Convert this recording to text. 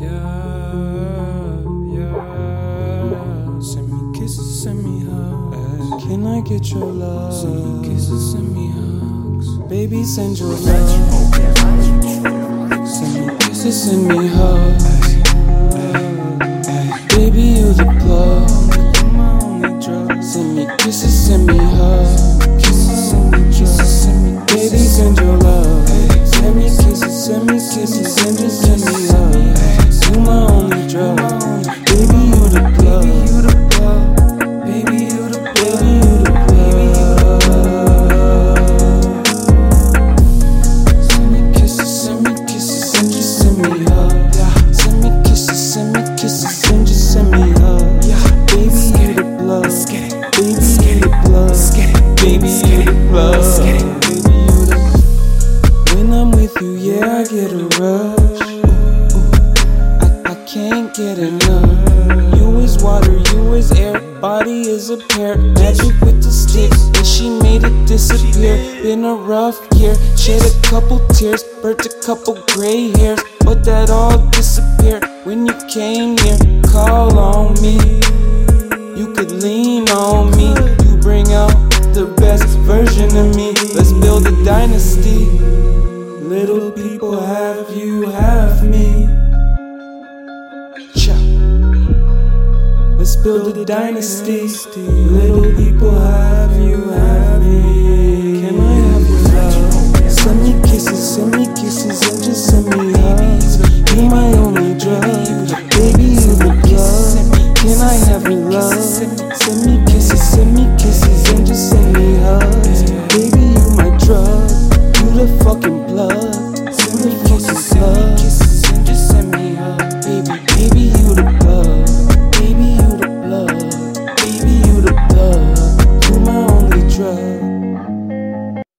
Yeah, yeah. Send me kisses, send me hugs. Can I get your love? Send me kisses, send me hugs. Baby, send your love. Send me kisses, send me hugs. Baby, you the plug. Send me kisses, send me hugs. Get enough. You is water, you is air. Body is a pair. Magic with the stick, and she made it disappear. Been a rough year. Shed a couple tears, burnt a couple gray hairs. But that all disappeared when you came near. Call on me. You could lean on me. You bring out the best version of me. Let's build a dynasty. Little people have you, have me. Let's build a dynasty. Little people have you, have me. Can I have your love? Send me kisses, send me kisses, and just send me hugs. You're my only drug. Baby, you the plug. Can I have your love? Send me kisses, send me kisses, and just send me